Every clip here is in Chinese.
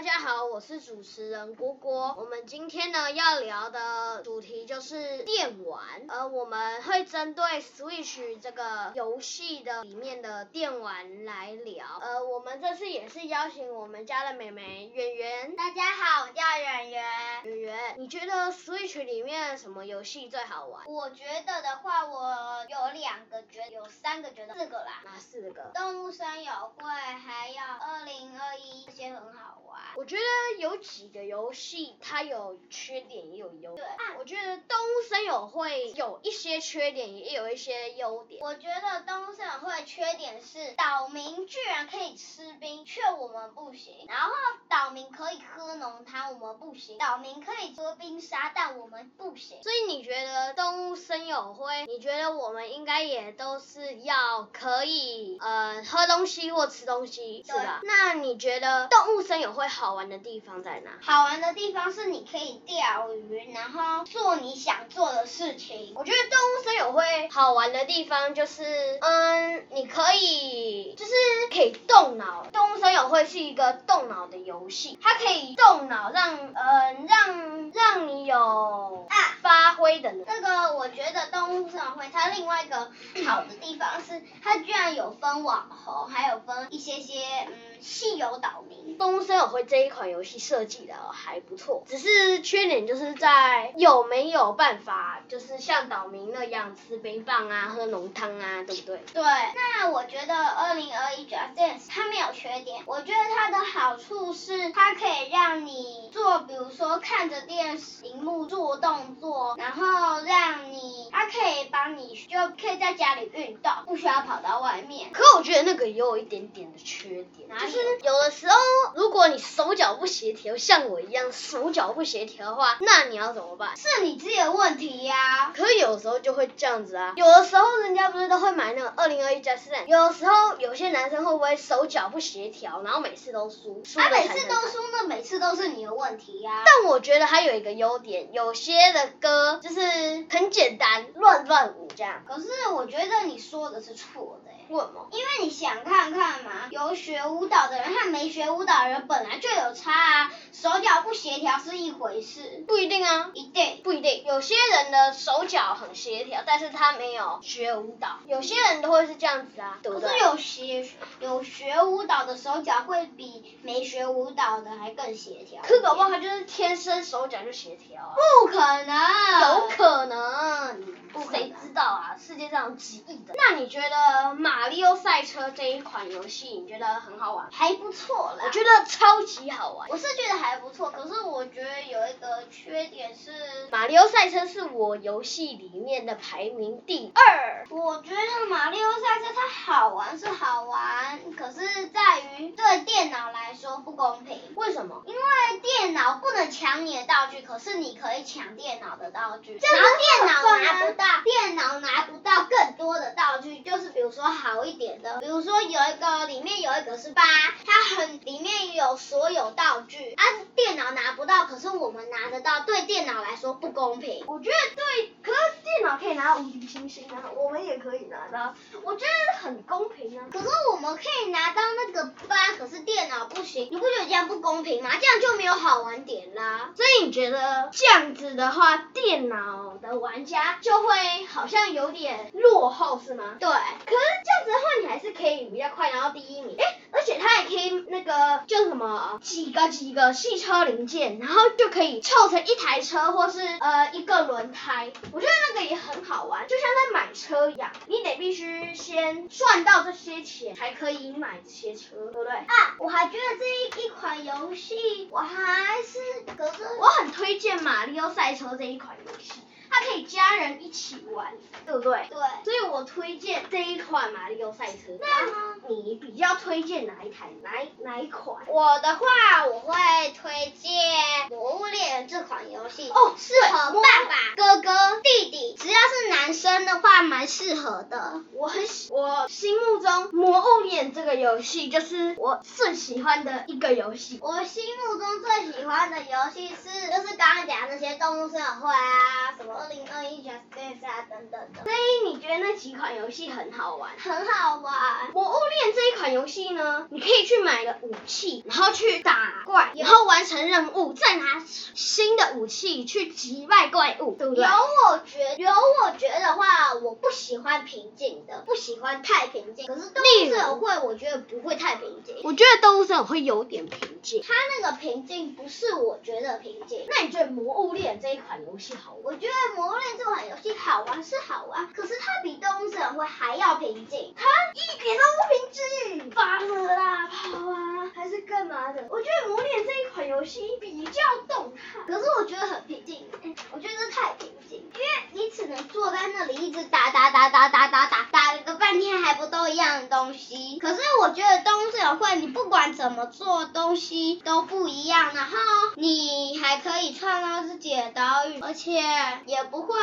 大家好，我是主持人郭郭。我们今天呢要聊的主题就是电玩，而我们会针对 Switch 这个游戏的里面的电玩来聊。呃，我们这次也是邀请我们家的妹妹圆圆。大家好，我叫圆圆。圆圆，你觉得 Switch 里面什么游戏最好玩？我觉得的话，我有两个觉得，有三个觉得，四个啦。哪四个？动物森友会，还有二零二一，这些很好玩。我觉得有几个游戏它有缺点也有优点。对，我觉得动物森友会有一些缺点，也有一些优点。我觉得动物森友会的缺点是岛民居然可以吃冰，却我们不行。然后岛民可以喝浓汤，我们不行。岛民可以喝冰沙，但我们不行。所以你觉得动物森友会？你觉得我们应该也都是要可以呃喝东西或吃东西，是吧？那你觉得动物森友会？好玩的地方在哪？好玩的地方是你可以钓鱼，然后做你想做的事情。我觉得动物森友会好玩的地方就是，嗯，你可以就是可以动脑。动物森友会是一个动脑的游戏，它可以动脑让，嗯，让让你有啊发挥的。这个我觉得动物森友会它另外一个好的地方是，它居然有分网红，还有分一些些嗯稀有岛民。动物森友会。这一款游戏设计的还不错，只是缺点就是在有没有办法，就是像岛民那样吃冰棒啊、喝浓汤啊，对不对？对。那我觉得二零二一 Just Dance 它没有缺点，我觉得它的好处是它可以让你做，比如说看着电视荧幕做动作，然后让你，它可以帮你就可以在家里运动，不需要跑到外面。可我觉得那个也有一点点的缺点，就是有的时候如果你。手脚不协调，像我一样手脚不协调的话，那你要怎么办？是你自己的问题呀、啊。可是有时候就会这样子啊，有的时候人家不是都会买那个二零二一 Just Dance，有的时候有些男生会不会手脚不协调，然后每次都输？输他、啊、每次都输，那每次都是你的问题呀、啊。但我觉得还有一个优点，有些的歌就是很简单，乱乱舞这样。可是我觉得你说的是错的。为什么？因为你想看看嘛，有学舞蹈的人和没学舞蹈的人本来就有差啊，手脚不协调是一回事。不一定啊，一定不一定。有些人的手脚很协调，但是他没有学舞蹈。有些人都会是这样子啊，对不对？可是有些有学舞蹈的手脚会比没学舞蹈的还更协调。可搞不好他就是天生手脚就协调啊。不可能。有可能。不可能。谁知道啊？世界上有几亿的。那你觉得马？马里奥赛车这一款游戏，你觉得很好玩？还不错啦。我觉得超级好玩。我是觉得还不错，可是我觉得有一个缺点是，马里奥赛车是我游戏里面的排名第二。我觉得马里奥赛车它好玩是好玩，可是在于对电脑来说不公平。为什么？因为电脑不能抢你的道具，可是你可以抢电脑的道具。然后电脑拿不到，电脑拿不到更多的道具，就是比如说好。好一点的，比如说有一个里面有一个是八，它很里面有所有道具，啊电脑拿不到，可是我们拿得到，对电脑来说不公平。我觉得对，可电脑可以拿到无敌星星啊，我们也可以拿到，我觉得很公平啊。可是我们可以拿到那个八，可是电脑不行，你不觉得这样不公平吗？这样就没有好玩点啦。所以你觉得这样子的话，电脑的玩家就会好像有点落后是吗？对，可是这样。子的话你还是可以比较快拿到第一名，哎，而且它也可以那个叫什么几个几个汽车零件，然后就可以凑成一台车或是呃一个轮胎，我觉得那个也很好玩，就像在买车一样，你得必须先赚到这些钱才可以买这些车，对不对？啊，我还觉得这一一款游戏我还是可是我很推荐马里奥赛车这一款游戏。它可以家人一起玩，对不对？对。所以我推荐这一款马里奥赛车。那你比较推荐哪一台？哪一哪一款？我的话，我会推荐《魔物猎人》这款游戏。哦，适合爸爸、哥哥、弟弟，只要是男生的话，蛮适合的。我很喜，我心目中《魔物猎人》这个个游戏就是我最喜欢的一个游戏。我心目中最喜欢的游戏是，就是刚刚讲的那些动物森友会啊，什么二零二一 Just Dance 啊等等的。所以你觉得那几款游戏很好玩？很好玩。魔物猎这一款游戏呢，你可以去买个武器，然后去打怪，然后完成任务，再拿新的武器去击败怪物，对不对？有我觉有我觉得话，我不喜欢平静的，不喜欢太平静。可是动物森友会，我觉得不会太平静。我觉得动物森友会有点平静。它那个平静不是我觉得平静。那你觉得魔物猎这一款游戏好玩？我觉得魔物猎这款游戏好玩是好玩，可是它比动物森友会还要平静。它一点都不平进发射大炮啊，还是干嘛的？我觉得魔脸这一款游戏比较动态，可是我觉得很平静。我觉得太平静，因为你只能坐在那里一直打打打打打打打，打了个半天还不都一样的东西。可是我觉得动物森友会，你不管怎么做东西都不一样，然后你还可以创造自己的岛屿，而且也不会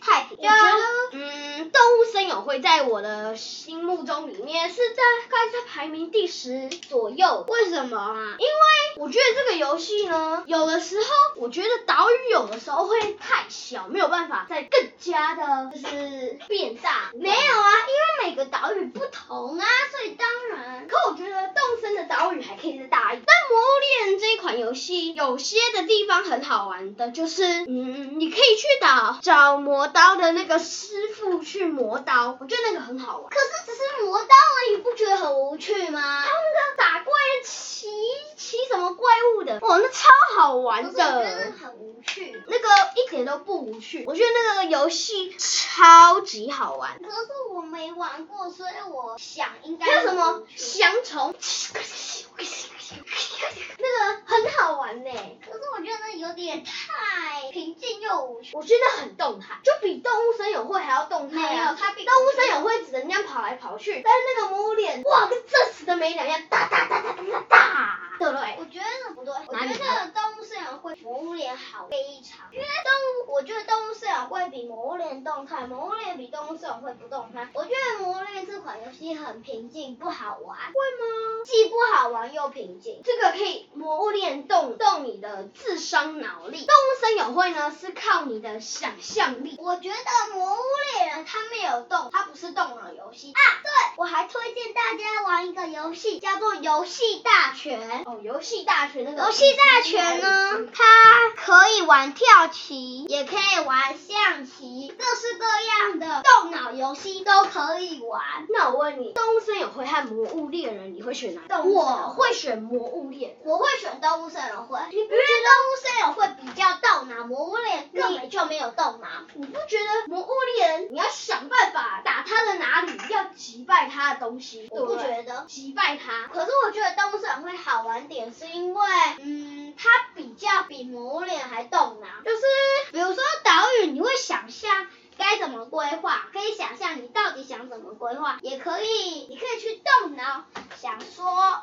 太平静。我觉得，嗯，动物森友会在我的心目中里面是在大概在排名第十左右。为什么啊？因为我觉得这个游戏呢，有的时候我觉得岛屿有的时候会太小，没有办法再更加的就是变大。没有啊，因为每个岛屿不同啊，所以当然。可我觉得动森的岛屿还可以再大一点。但魔物猎人这一款游戏有些的地方很好玩的，就是嗯，你可以去找找磨刀的那个师傅去磨刀，我觉得那个很好玩。可是只是磨刀而已，不觉得很无趣吗？他们那个打怪骑骑什么怪物的，哇，那超好玩的。我觉得很无趣。那个一点都不无趣，我觉得那个游戏超级好玩。可是我没玩过，所以我想应该。还有什么降虫？那个很好玩呢，可是我觉得有点太平静又无趣。我觉得很动态，就比动物森友会还要动态啊。没有，它比动物森友会只能这样跑来跑去，但是那个魔物猎，哇，跟这死的没两样，哒哒哒哒哒哒，对不对？我觉得不对，我觉得动物饲养会魔物猎好非常，因为动物，我觉得动物饲养会比魔物猎动态，魔物猎比动物饲养会不动态。我觉得魔物猎这款游戏很平静，不好玩。会吗？既不好玩又平静。这个可以魔物猎动动你的智商脑力，动物森友会呢是靠你的想象力。我觉得魔物猎人他没有动，它不是动脑游戏啊。对，我还推荐大家玩一个游戏，叫做游戏大全。哦，游戏大全那个。游戏大全呢，它可以玩跳棋，也可以玩象棋，各式各样的动脑游戏都可以玩。那我问你，动物森友会和魔物猎人，你会选哪个？动物我会选魔物猎人，我会选动物森友会。你不觉得动物森友会比较动脑，魔物猎人根本就没有动脑？你不觉得魔物猎人你要想办法打他的哪里，要击败他的东西？我不觉得击败他。可是我觉得动物森友会好玩点是因为，嗯，它比较比魔物猎人还动脑，就是比如说岛屿，你会想象。该怎么规划？可以想象你到底想怎么规划，也可以，你可以去动脑，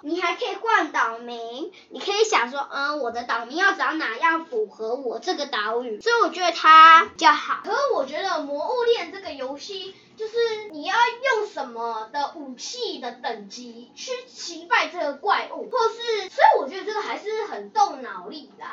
你还可以换岛民，你可以想说，嗯，我的岛民要长哪样符合我这个岛屿，所以我觉得它比较好。可是我觉得魔物猎这个游戏，就是你要用什么的武器的等级去击败这个怪物，或是，所以我觉得这个还是很动脑力的，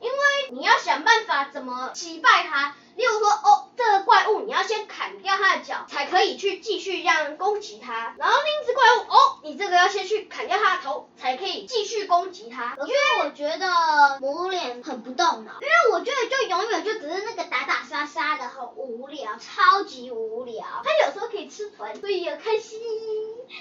因为你要想办法怎么击败它。例如说，哦，这个怪物你要先砍掉它的脚，才可以去继续这样攻击它。然后另一只怪物，哦，你这个要先去砍掉它的头，才可以继续攻击它。因为我觉得魔物猎很不动脑，因为我觉得就永远就只是那个打打杀杀的，很无聊，超级无聊。它有时候可以吃团，所以又开心，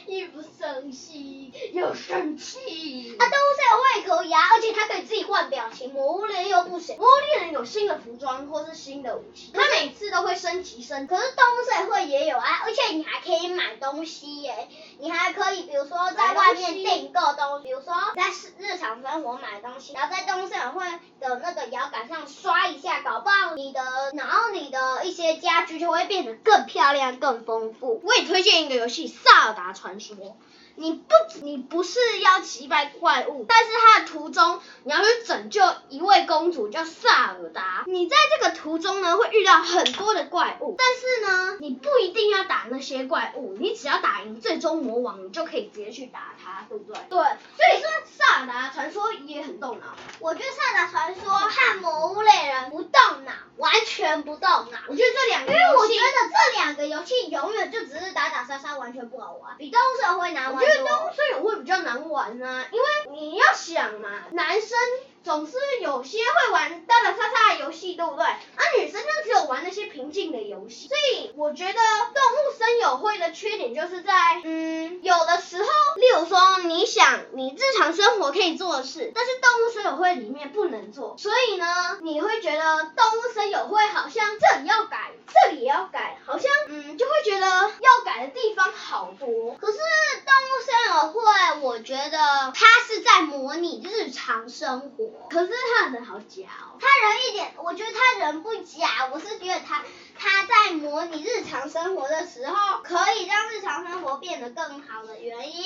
又不伤心，又生气。啊，动物森友会也可以啊，而且它可以自己换表情，魔物猎又不行。魔物猎人有新的服装或是新的武器。它每次都会升级升，可是动物森友会也有啊，而且你还可以买东西耶，你还可以比如说在外面订购东西，比如说在日常生活买东西，然后在动物森友会的那个摇杆上刷一下，搞不好你的，然后你的一些家具就会变得更漂亮、更丰富。我也推荐一个游戏《萨尔达传传说你不，你不是要击败怪物，但是它的途中你要去拯救一位公主叫萨尔达，你在这个途中呢会遇到很多的怪物，但是呢你不一定要打那些怪物，你只要打赢最终魔王，你就可以直接去打他，对不对？对，所以说萨尔达传说也很动脑。我觉得萨尔达传说和魔物猎人不动脑，完全不动脑。我觉得这两个，因为我觉得这两个游戏永远就只是打打杀杀，完全不好玩，比动物社会难玩。动物森友会比较难玩啊，因为你要想嘛，男生。总是有些会玩打打杀杀的游戏，对不对？而、女生就只有玩那些平静的游戏。所以我觉得动物森友会的缺点就是在，嗯，有的时候，例如说你想你日常生活可以做的事，但是动物森友会里面不能做，所以呢，你会觉得动物森友会好像这里要改，这里也要改，好像嗯就会觉得要改的地方好多。可是动物森友会，我觉得它是在模拟日常生活。可是他人好假哦，他人一点，我觉得他人不假，我是觉得他他在模拟日常生活的时候，可以让日常生活变得更好的原因，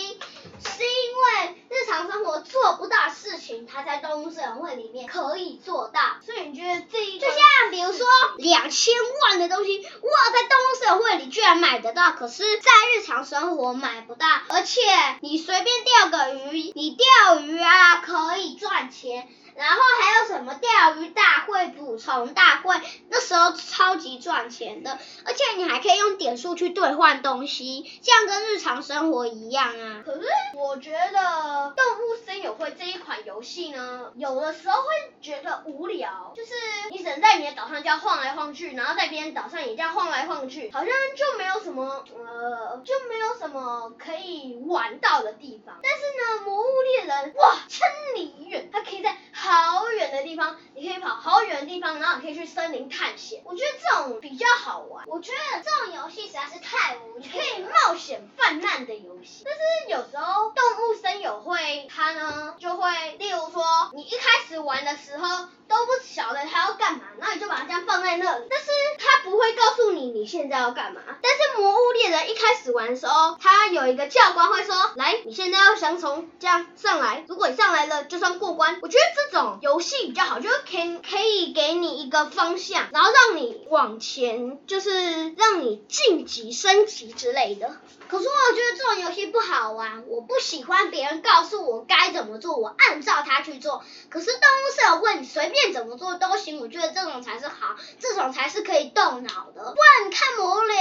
是因为日常生活做不到事情，他在动物社会里面可以做到。所以你觉得这一就像比如说两千万的东西，哇，在动物社会里居然买得到，可是在日常生活买不到，而且你随便钓个鱼，你钓鱼啊可以赚钱。然后还有什么钓鱼大会、捕虫大会，那时候超级赚钱的，而且你还可以用点数去兑换东西，这样跟日常生活一样啊。可是我觉得动物森友会这一款游戏呢，有的时候会觉得无聊，就是你只能在你的岛上这样晃来晃去，然后在别人岛上也这样晃来晃去，好像就没有什么呃，就没有什么可以玩到的地方。但是呢，魔物猎人哇，千里远，它可以在。好远的地方，你可以跑好远的地方，然后你可以去森林探险。我觉得这种比较好玩。我觉得这种游戏实在是太无趣。可以冒险泛滥的游戏。但是有时候动物森友会它呢就会，例如说你一开始玩的时候都不晓得他要干嘛，然后你就把它这样放在那里，但是他不会告诉你你现在要干嘛。但是魔物猎人一开始玩的时候，他有一个教官会说，来，你现在要想从这样上来，如果你上来了就算过关。我觉得这种。游戏比较好，就是可以可以给你一个方向，然后让你往前，就是让你晋级升级之类的。可是我觉得这种游戏不好玩，我不喜欢别人告诉我该怎么做，我按照他去做。可是动物社友会你随便怎么做都行，我觉得这种才是好，这种才是可以动脑的。不然你看魔物猎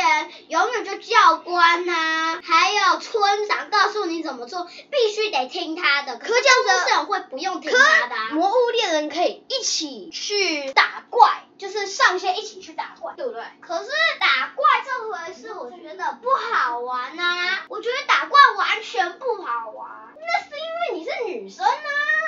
永远就教官呐、啊，还有村长告诉你怎么做，必须得听他的。可是动物社友会不用听他的、啊。魔物猎人可以一起去打怪，就是上线一起去打怪，对不对？可是打怪这回事，我觉得不好玩啊！我觉得打怪完全不好玩，那是因为你是女生啊。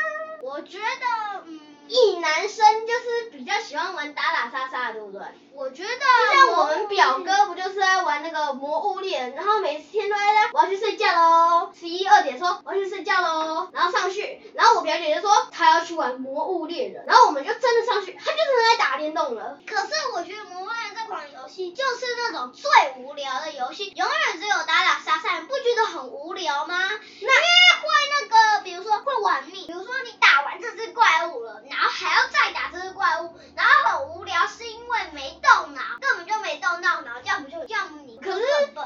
我觉得，嗯，一男生就是比较喜欢玩打打杀杀，对不对？我觉得，就像我们表哥不就是在玩那个魔物猎人，然后每天都在那，我要去睡觉喽，十一二点说我要去睡觉喽，然后上去，然后我表姐就说她要去玩魔物猎人，然后我们就真的上去，她就真的在打电动了。可是我觉得魔物猎人这款游戏就是那种最无聊的游戏，永远只有打打杀杀，你不觉得很无聊吗？那因为会那个，比如说会玩命，比如说你打完这只怪物了，然后还要再打这只怪物，然后很无聊，是因为没。动脑根本就没动到脑，这样不就这样你？可是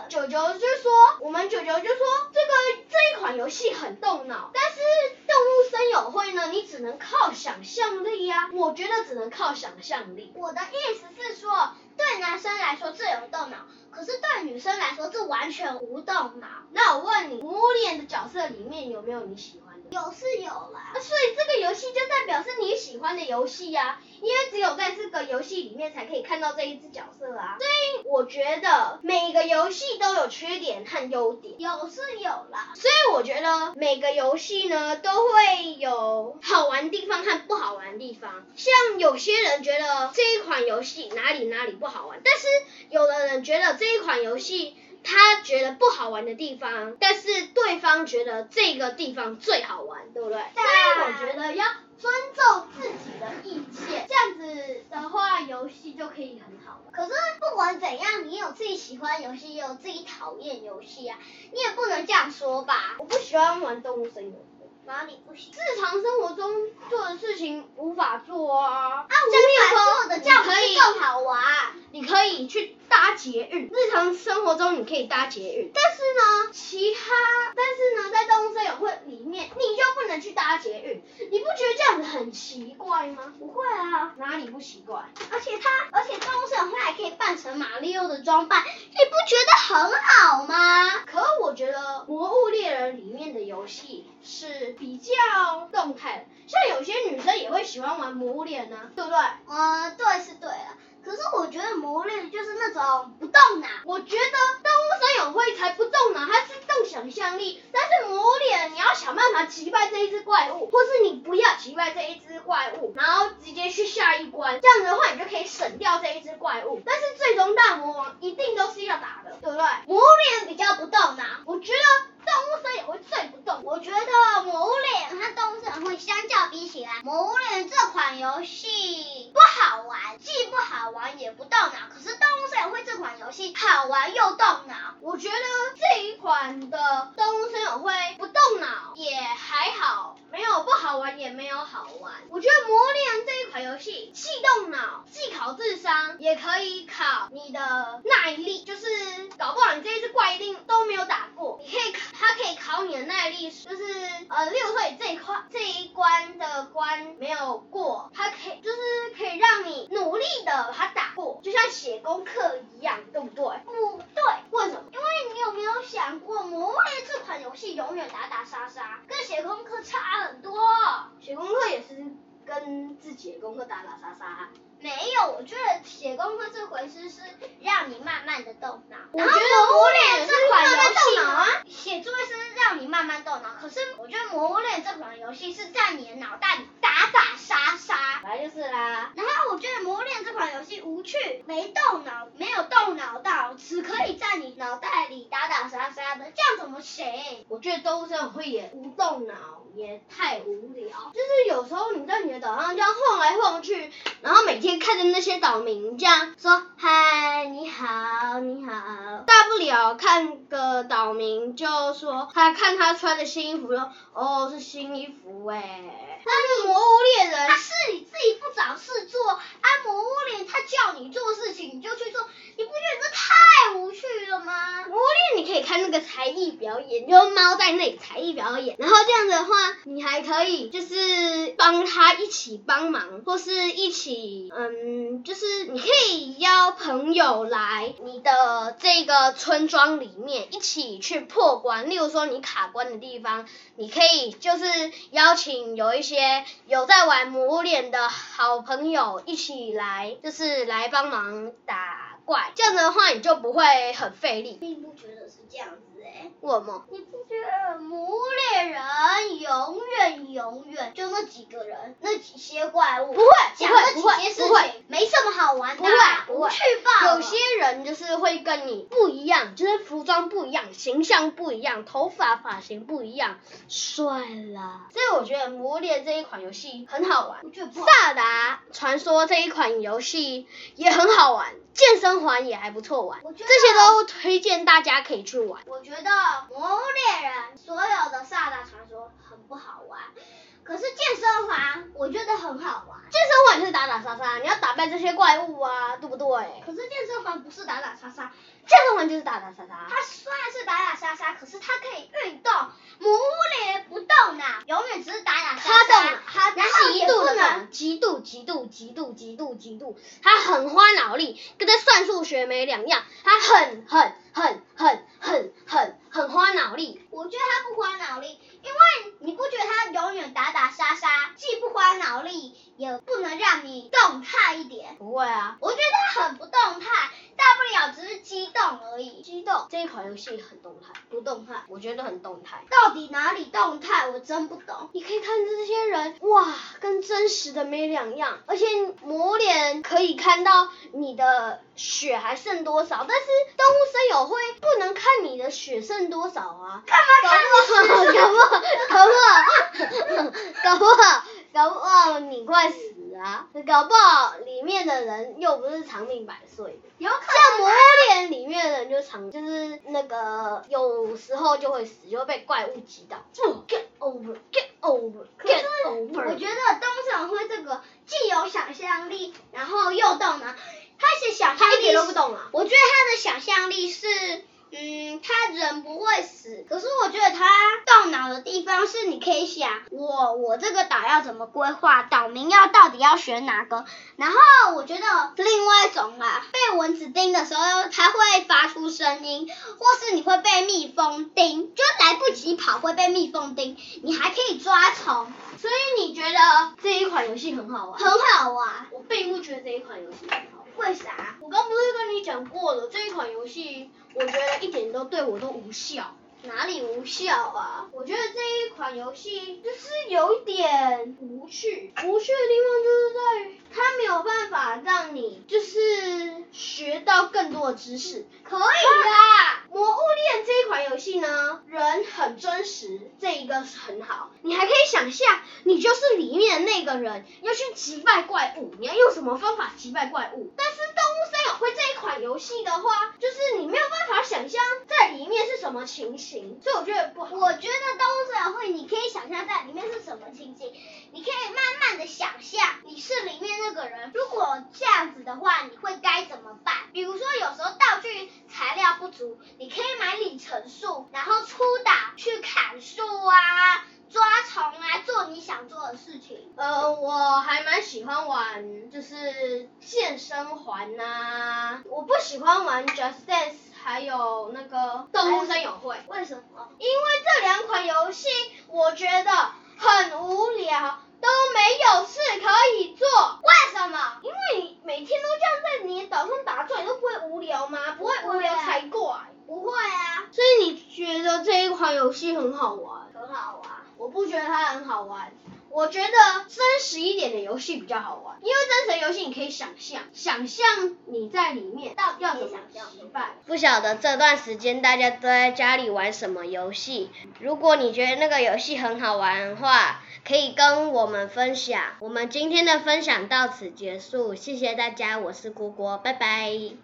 九九就说，我们九九就说这个这一款游戏很动脑，但是动物森友会呢，你只能靠想象力呀、啊。我觉得只能靠想象力。我的意思是说，对男生来说这有动脑，可是对女生来说这完全无动脑。那我问你，魔物猎人的角色里面有没有你喜欢的？有是有啦，所以这个游戏就代表是你喜欢的游戏呀，因为只有在这个游戏里面才可以看到这一只角色啊。所以我觉得每个游戏都有缺点和优点，有是有啦。所以我觉得每个游戏呢都会有好玩的地方和不好玩的地方。像有些人觉得这一款游戏哪里哪里不好玩，但是有的人觉得这一款游戏。他觉得不好玩的地方，但是对方觉得这个地方最好玩，对不对？对。所以我觉得要尊重自己的意见，这样子的话游戏就可以很好玩。可是不管怎样，你有自己喜欢游戏，也有自己讨厌游戏啊，你也不能这样说吧？我不喜欢玩动物森友会，哪里不行？日常生活中做的事情无法。法做啊。啊，无法做的这样可以更好玩。你可以去搭捷运，日常生活中你可以搭捷运，但是呢，其他，但是呢，在动物森友会里面，你就不能去搭捷运，你不觉得这样子很奇怪吗？不会啊，哪里不奇怪？而且它，而且动物森友会还可以扮成马里奥的装扮，你不觉得很好吗？可我觉得《魔物猎人》里面的游戏是比较动态，像有些女生也会喜欢玩《魔物猎人》呢，对不对？呃，对是对了。可是我觉得魔物猎人就是那种不动脑，我觉得动物森友会才不动脑，它是动想象力。但是魔物猎人你要想办法击败这一只怪物，或是你不要击败这一只怪物，然后直接去下一关，这样子的话你就可以省掉这一只怪物。但是最终大魔王一定都是要打的，对不对？魔物猎人比较不动脑，我觉得。动物森友会最不动，我觉得魔物猎人和动物森会相较比起来，魔物猎人这款游戏不好玩，既不好玩也不动脑。可是动物森友会这款游戏好玩又动脑。我觉得这一款的动物森友会不动脑也还好，没有不好玩也没有好玩。我觉得魔物猎游戏既动脑，既考智商，也可以考你的耐力，就是搞不好你这一只怪一定都没有打过，你可以考。它可以考你的耐力，就是呃，例如说你这一块这一关的关没有过，它可以就是可以让你努力的把它打过，就像写功课一样，对不对？不对，为什么？因为你有没有想过，魔物猎这款游戏永远打打杀杀，跟写功课差很多。写功课也是跟自己的功课打打杀杀。没有，我觉得写功课这回事是让你慢慢的动脑。我觉得无聊猎这款游戏啊，写作业是让你动脑。可是我觉得魔物猎这款游戏是在你的脑袋里打打杀杀，本来就是啦。然后我觉得魔物猎这款游戏无趣，没动脑，没有动脑到，只可以在你脑袋里打打杀杀的，这样怎么行？我觉得动物森友会也无动脑，也太无聊。就是有时候你在你的岛上这样晃来晃去，然后每天。看着那些岛民这样说，嗨，你好，你好。大不了看个岛民就说，他看他穿的新衣服说，哦，是新衣服哎。但是魔物猎人，他是你自己不找事做，啊，魔物猎人他叫你做事情你就去做，你不觉得这太无趣了吗？魔物猎人你可以看那个才艺表演，就猫在那里才艺表演，然后这样的话，你还可以就是帮他一起帮忙，或是一起。嗯，就是你可以邀朋友来你的这个村庄里面一起去破关。例如说你卡关的地方，你可以就是邀请有一些有在玩魔脸的好朋友一起来，就是来帮忙打怪。这样的话，你就不会很费力。并不觉得是这样子。我吗？你不觉得魔物猎人永远永远就那几个人，那几些怪物，不会，讲那几些事情，没什么好玩的，不会，不会，去吧。有些人就是会跟你不一样，就是服装不一样，形象不一样，头发发型不一样，帅了。所以我觉得魔物猎这一款游戏很好玩。萨达传说这一款游戏也很好玩。健身环也还不错玩，这些都推荐大家可以去玩。我觉得魔物猎人所有的萨达传说很不好玩，可是健身房我觉得很好玩。健身房就是打打杀杀，你要打败这些怪物啊，对不对？可是健身房不是打打杀杀，健身房就是打打杀杀。它虽然是打打杀杀，可是它可以运动。魔物猎人不动脑，永远只是打打杀杀。他动，他极度的动，极度极度极度极度极度，他很花脑力，跟他算数学没两样。他很很很很很很很花脑力。我觉得他不花脑力，因为你不觉得他永远打打杀杀，既不花脑力，也不能让你动态一点。不会啊，我觉得他很不动态。大不了只是激动而已，激动这一款游戏很动态，不动态，我觉得很动态。到底哪里动态？我真不懂。你可以看这些人，哇，跟真实的没两样。而且抹脸可以看到你的血还剩多少，但是动物森友会不能看你的血剩多少啊。干嘛看你搞不好，搞不好，搞不好，搞不好你快死。啊，搞不好里面的人又不是长命百岁的，有可能像魔物猎人里面的人就长，就是那个有时候就会死，就会被怪物击倒。Get over, get over, get over。我觉得动物森友会这个然后又动脑，他是想象一点都不懂啊。我觉得他的想象力是。嗯，他人不会死，可是我觉得他动脑的地方是你可以想，我我这个岛要怎么规划，岛民要到底要选哪个？然后我觉得另外一种啊，被蚊子叮的时候，它会发出声音，或是你会被蜜蜂叮，就来不及跑会被蜜蜂叮，你还可以抓虫，所以你觉得这一款游戏很好玩？很好玩，我并不觉得这一款游戏很好玩。为啥？我刚不是跟你讲过了，这一款游戏，我觉得一点都对我都无效。哪里无效啊？我觉得这一款游戏就是有一点无趣，无趣的地方就是在于它没有办法让你就是学到更多的知识。可以啦，魔物猎这一款游戏呢，人很真实，这一个是很好。你还可以想象，你就是里面的那个人，要去击败怪物，你要用什么方法击败怪物？但是动物森友会这一款游戏的话，就是你没有办法想象在里面是什么情形。所以我觉得不好。我觉得动物森友会，你可以想象在里面是什么情形，你可以慢慢的想象你是里面那个人。如果这样子的话，你会该怎么办？比如说有时候道具材料不足，你可以买里程数，然后出岛去砍树啊，抓虫啊，做你想做的事情。呃，我还蛮喜欢玩就是健身环呐、啊，我不喜欢玩 Just Dance。还有那个动物森友会，为什么？因为这两款游戏我觉得很无聊，都没有事可以做。为什么？因为你每天都这样在你的岛上打转，你都不会无聊吗？不会无聊才怪。不会啊。所以你觉得这一款游戏很好玩？很好玩。我不觉得它很好玩。我觉得真实一点的游戏比较好玩，因为真实游戏你可以想象，想象你在里面到底要怎么击败。不晓得这段时间大家都在家里玩什么游戏？如果你觉得那个游戏很好玩的话，可以跟我们分享。我们今天的分享到此结束，谢谢大家，我是郭郭，拜拜。